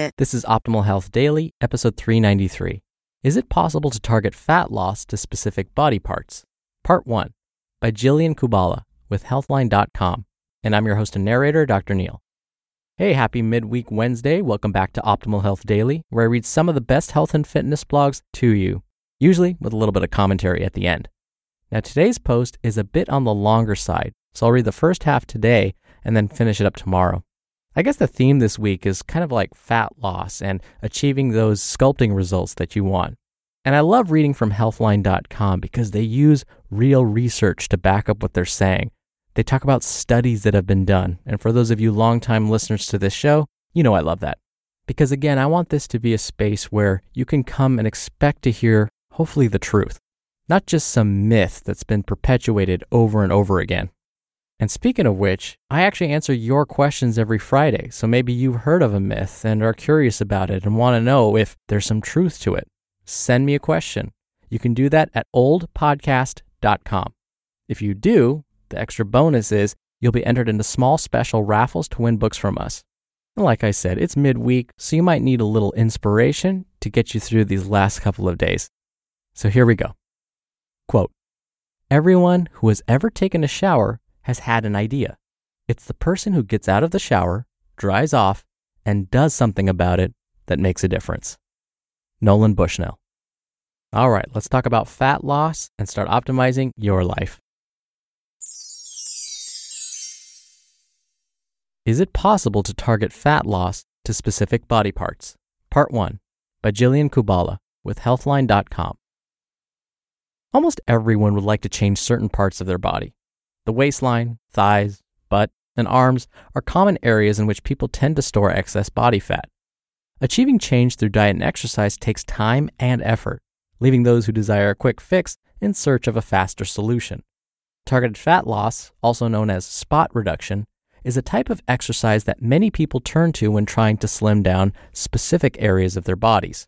This is Optimal Health Daily, episode 393. Is it possible to target fat loss to specific body parts? Part 1 by Jillian Kubala with Healthline.com. And I'm your host and narrator, Dr. Neal. Hey, happy midweek Wednesday. Welcome back to Optimal Health Daily, where I read some of the best health and fitness blogs to you, usually with a little bit of commentary at the end. Now, today's post is a bit on the longer side, so I'll read the first half today and then finish it up tomorrow. I guess the theme this week is kind of like fat loss and achieving those sculpting results that you want. And I love reading from healthline.com because they use real research to back up what they're saying. They talk about studies that have been done. And for those of you longtime listeners to this show, you know I love that. Because again, I want this to be a space where you can come and expect to hear, hopefully, the truth, not just some myth that's been perpetuated over and over again. And speaking of which, I actually answer your questions every Friday. So maybe you've heard of a myth and are curious about it and want to know if there's some truth to it. Send me a question. You can do that at oldpodcast.com. If you do, the extra bonus is you'll be entered into small special raffles to win books from us. And like I said, it's midweek, so you might need a little inspiration to get you through these last couple of days. So here we go. Quote Everyone who has ever taken a shower has had an idea. It's the person who gets out of the shower, dries off, and does something about it that makes a difference. Nolan Bushnell. All right, let's talk about fat loss and start optimizing your life. Is it possible to target fat loss to specific body parts? Part 1 by Jillian Kubala with Healthline.com. Almost everyone would like to change certain parts of their body. The waistline, thighs, butt, and arms are common areas in which people tend to store excess body fat. Achieving change through diet and exercise takes time and effort, leaving those who desire a quick fix in search of a faster solution. Targeted fat loss, also known as spot reduction, is a type of exercise that many people turn to when trying to slim down specific areas of their bodies.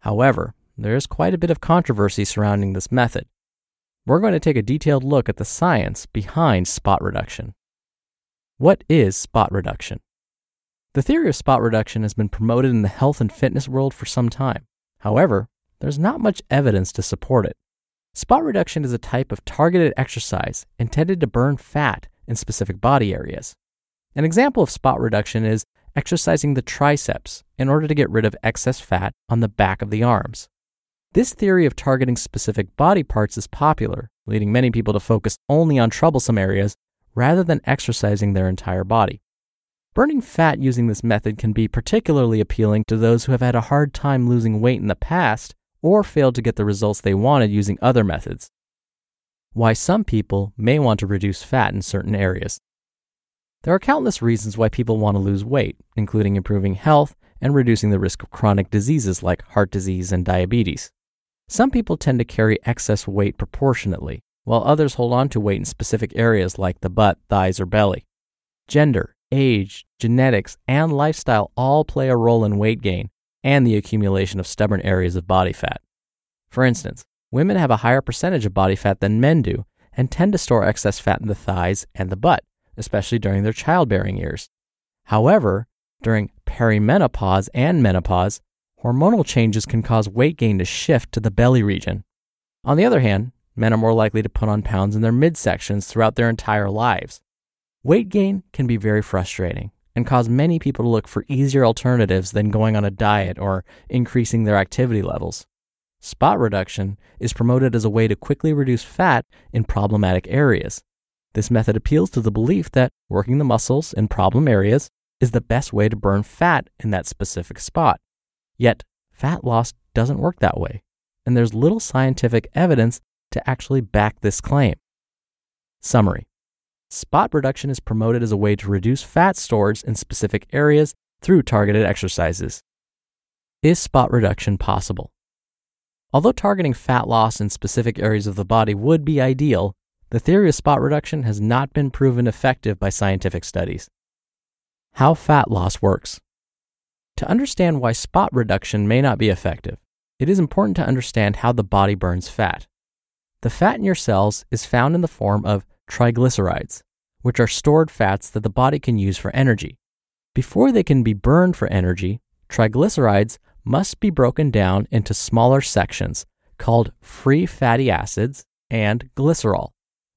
However, there is quite a bit of controversy surrounding this method we're going to take a detailed look at the science behind spot reduction. What is spot reduction? The theory of spot reduction has been promoted in the health and fitness world for some time. However, there's not much evidence to support it. Spot reduction is a type of targeted exercise intended to burn fat in specific body areas. An example of spot reduction is exercising the triceps in order to get rid of excess fat on the back of the arms. This theory of targeting specific body parts is popular, leading many people to focus only on troublesome areas rather than exercising their entire body. Burning fat using this method can be particularly appealing to those who have had a hard time losing weight in the past or failed to get the results they wanted using other methods. Why some people may want to reduce fat in certain areas. There are countless reasons why people want to lose weight, including improving health and reducing the risk of chronic diseases like heart disease and diabetes. Some people tend to carry excess weight proportionately, while others hold on to weight in specific areas like the butt, thighs, or belly. Gender, age, genetics, and lifestyle all play a role in weight gain and the accumulation of stubborn areas of body fat. For instance, women have a higher percentage of body fat than men do and tend to store excess fat in the thighs and the butt, especially during their childbearing years. However, during perimenopause and menopause, hormonal changes can cause weight gain to shift to the belly region. On the other hand, men are more likely to put on pounds in their midsections throughout their entire lives. Weight gain can be very frustrating and cause many people to look for easier alternatives than going on a diet or increasing their activity levels. Spot reduction is promoted as a way to quickly reduce fat in problematic areas. This method appeals to the belief that working the muscles in problem areas is the best way to burn fat in that specific spot. Yet, fat loss doesn't work that way, and there's little scientific evidence to actually back this claim. Summary Spot reduction is promoted as a way to reduce fat stores in specific areas through targeted exercises. Is spot reduction possible? Although targeting fat loss in specific areas of the body would be ideal, the theory of spot reduction has not been proven effective by scientific studies. How fat loss works. To understand why spot reduction may not be effective, it is important to understand how the body burns fat. The fat in your cells is found in the form of triglycerides, which are stored fats that the body can use for energy. Before they can be burned for energy, triglycerides must be broken down into smaller sections called free fatty acids and glycerol,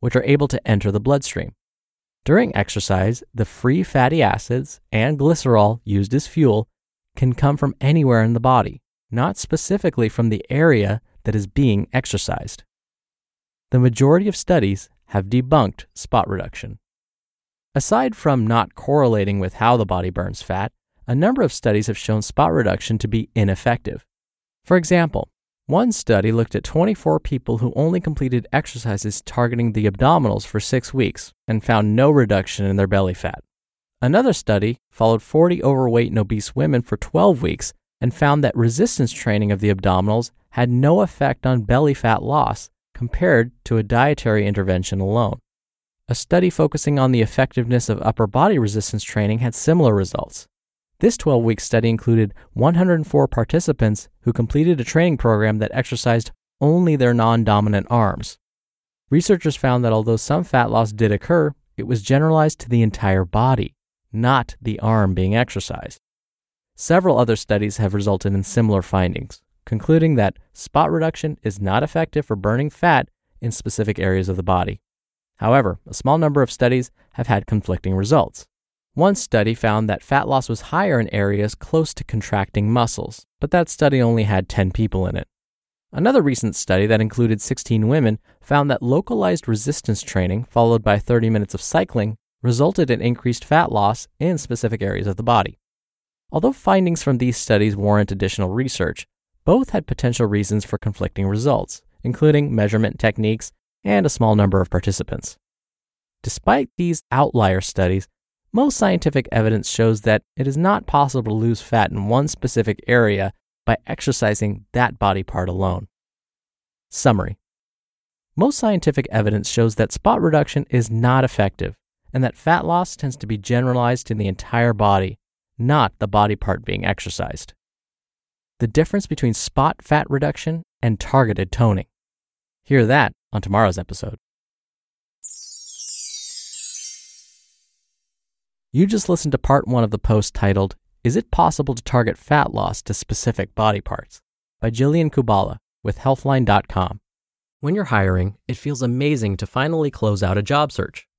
which are able to enter the bloodstream. During exercise, the free fatty acids and glycerol used as fuel can come from anywhere in the body, not specifically from the area that is being exercised. The majority of studies have debunked spot reduction. Aside from not correlating with how the body burns fat, a number of studies have shown spot reduction to be ineffective. For example, one study looked at 24 people who only completed exercises targeting the abdominals for six weeks and found no reduction in their belly fat. Another study followed 40 overweight and obese women for 12 weeks and found that resistance training of the abdominals had no effect on belly fat loss compared to a dietary intervention alone. A study focusing on the effectiveness of upper body resistance training had similar results. This 12 week study included 104 participants who completed a training program that exercised only their non dominant arms. Researchers found that although some fat loss did occur, it was generalized to the entire body, not the arm being exercised. Several other studies have resulted in similar findings concluding that spot reduction is not effective for burning fat in specific areas of the body. However, a small number of studies have had conflicting results. One study found that fat loss was higher in areas close to contracting muscles, but that study only had 10 people in it. Another recent study that included 16 women found that localized resistance training, followed by 30 minutes of cycling, resulted in increased fat loss in specific areas of the body. Although findings from these studies warrant additional research, both had potential reasons for conflicting results, including measurement techniques and a small number of participants. Despite these outlier studies, most scientific evidence shows that it is not possible to lose fat in one specific area by exercising that body part alone. Summary Most scientific evidence shows that spot reduction is not effective and that fat loss tends to be generalized to the entire body, not the body part being exercised the difference between spot fat reduction and targeted toning. Hear that on tomorrow's episode. You just listened to part one of the post titled, Is It Possible to Target Fat Loss to Specific Body Parts? by Jillian Kubala with Healthline.com. When you're hiring, it feels amazing to finally close out a job search.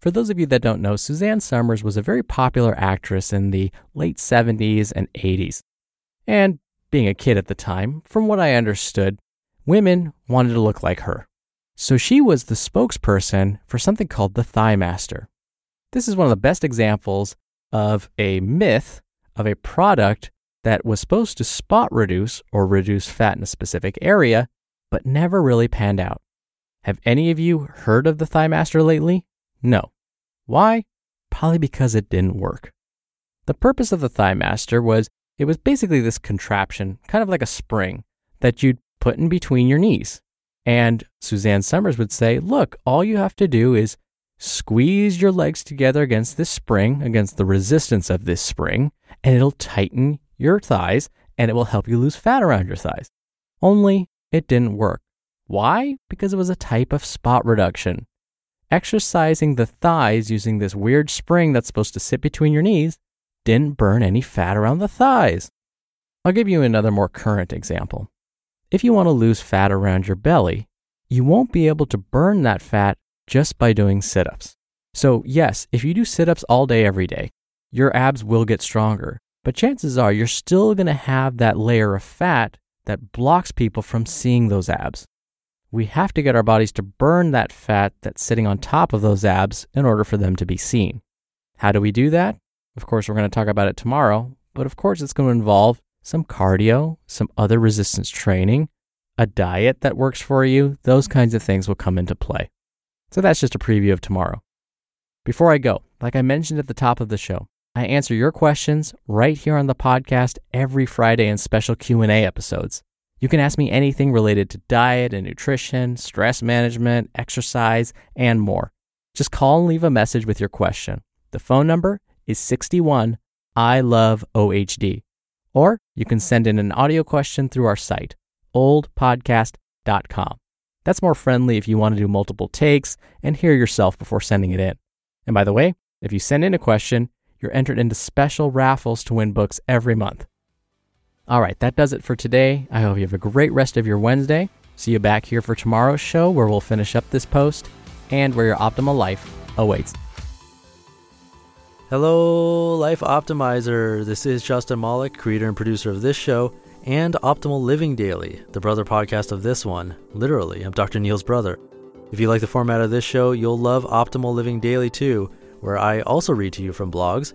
For those of you that don't know, Suzanne Somers was a very popular actress in the late 70s and 80s. And being a kid at the time, from what I understood, women wanted to look like her. So she was the spokesperson for something called the Thigh Master. This is one of the best examples of a myth of a product that was supposed to spot reduce or reduce fat in a specific area, but never really panned out. Have any of you heard of the Thigh Master lately? No. Why? Probably because it didn't work. The purpose of the Thigh Master was it was basically this contraption, kind of like a spring, that you'd put in between your knees. And Suzanne Somers would say, look, all you have to do is squeeze your legs together against this spring, against the resistance of this spring, and it'll tighten your thighs and it will help you lose fat around your thighs. Only it didn't work. Why? Because it was a type of spot reduction. Exercising the thighs using this weird spring that's supposed to sit between your knees didn't burn any fat around the thighs. I'll give you another more current example. If you want to lose fat around your belly, you won't be able to burn that fat just by doing sit ups. So, yes, if you do sit ups all day, every day, your abs will get stronger, but chances are you're still going to have that layer of fat that blocks people from seeing those abs. We have to get our bodies to burn that fat that's sitting on top of those abs in order for them to be seen. How do we do that? Of course, we're going to talk about it tomorrow, but of course, it's going to involve some cardio, some other resistance training, a diet that works for you. Those kinds of things will come into play. So that's just a preview of tomorrow. Before I go, like I mentioned at the top of the show, I answer your questions right here on the podcast every Friday in special Q&A episodes. You can ask me anything related to diet and nutrition, stress management, exercise, and more. Just call and leave a message with your question. The phone number is 61 I love OHD. Or you can send in an audio question through our site, oldpodcast.com. That's more friendly if you want to do multiple takes and hear yourself before sending it in. And by the way, if you send in a question, you're entered into special raffles to win books every month. All right, that does it for today. I hope you have a great rest of your Wednesday. See you back here for tomorrow's show where we'll finish up this post and where your optimal life awaits. Hello, Life Optimizer. This is Justin Malik, creator and producer of this show and Optimal Living Daily, the brother podcast of this one. Literally, I'm Dr. Neal's brother. If you like the format of this show, you'll love Optimal Living Daily too, where I also read to you from blogs,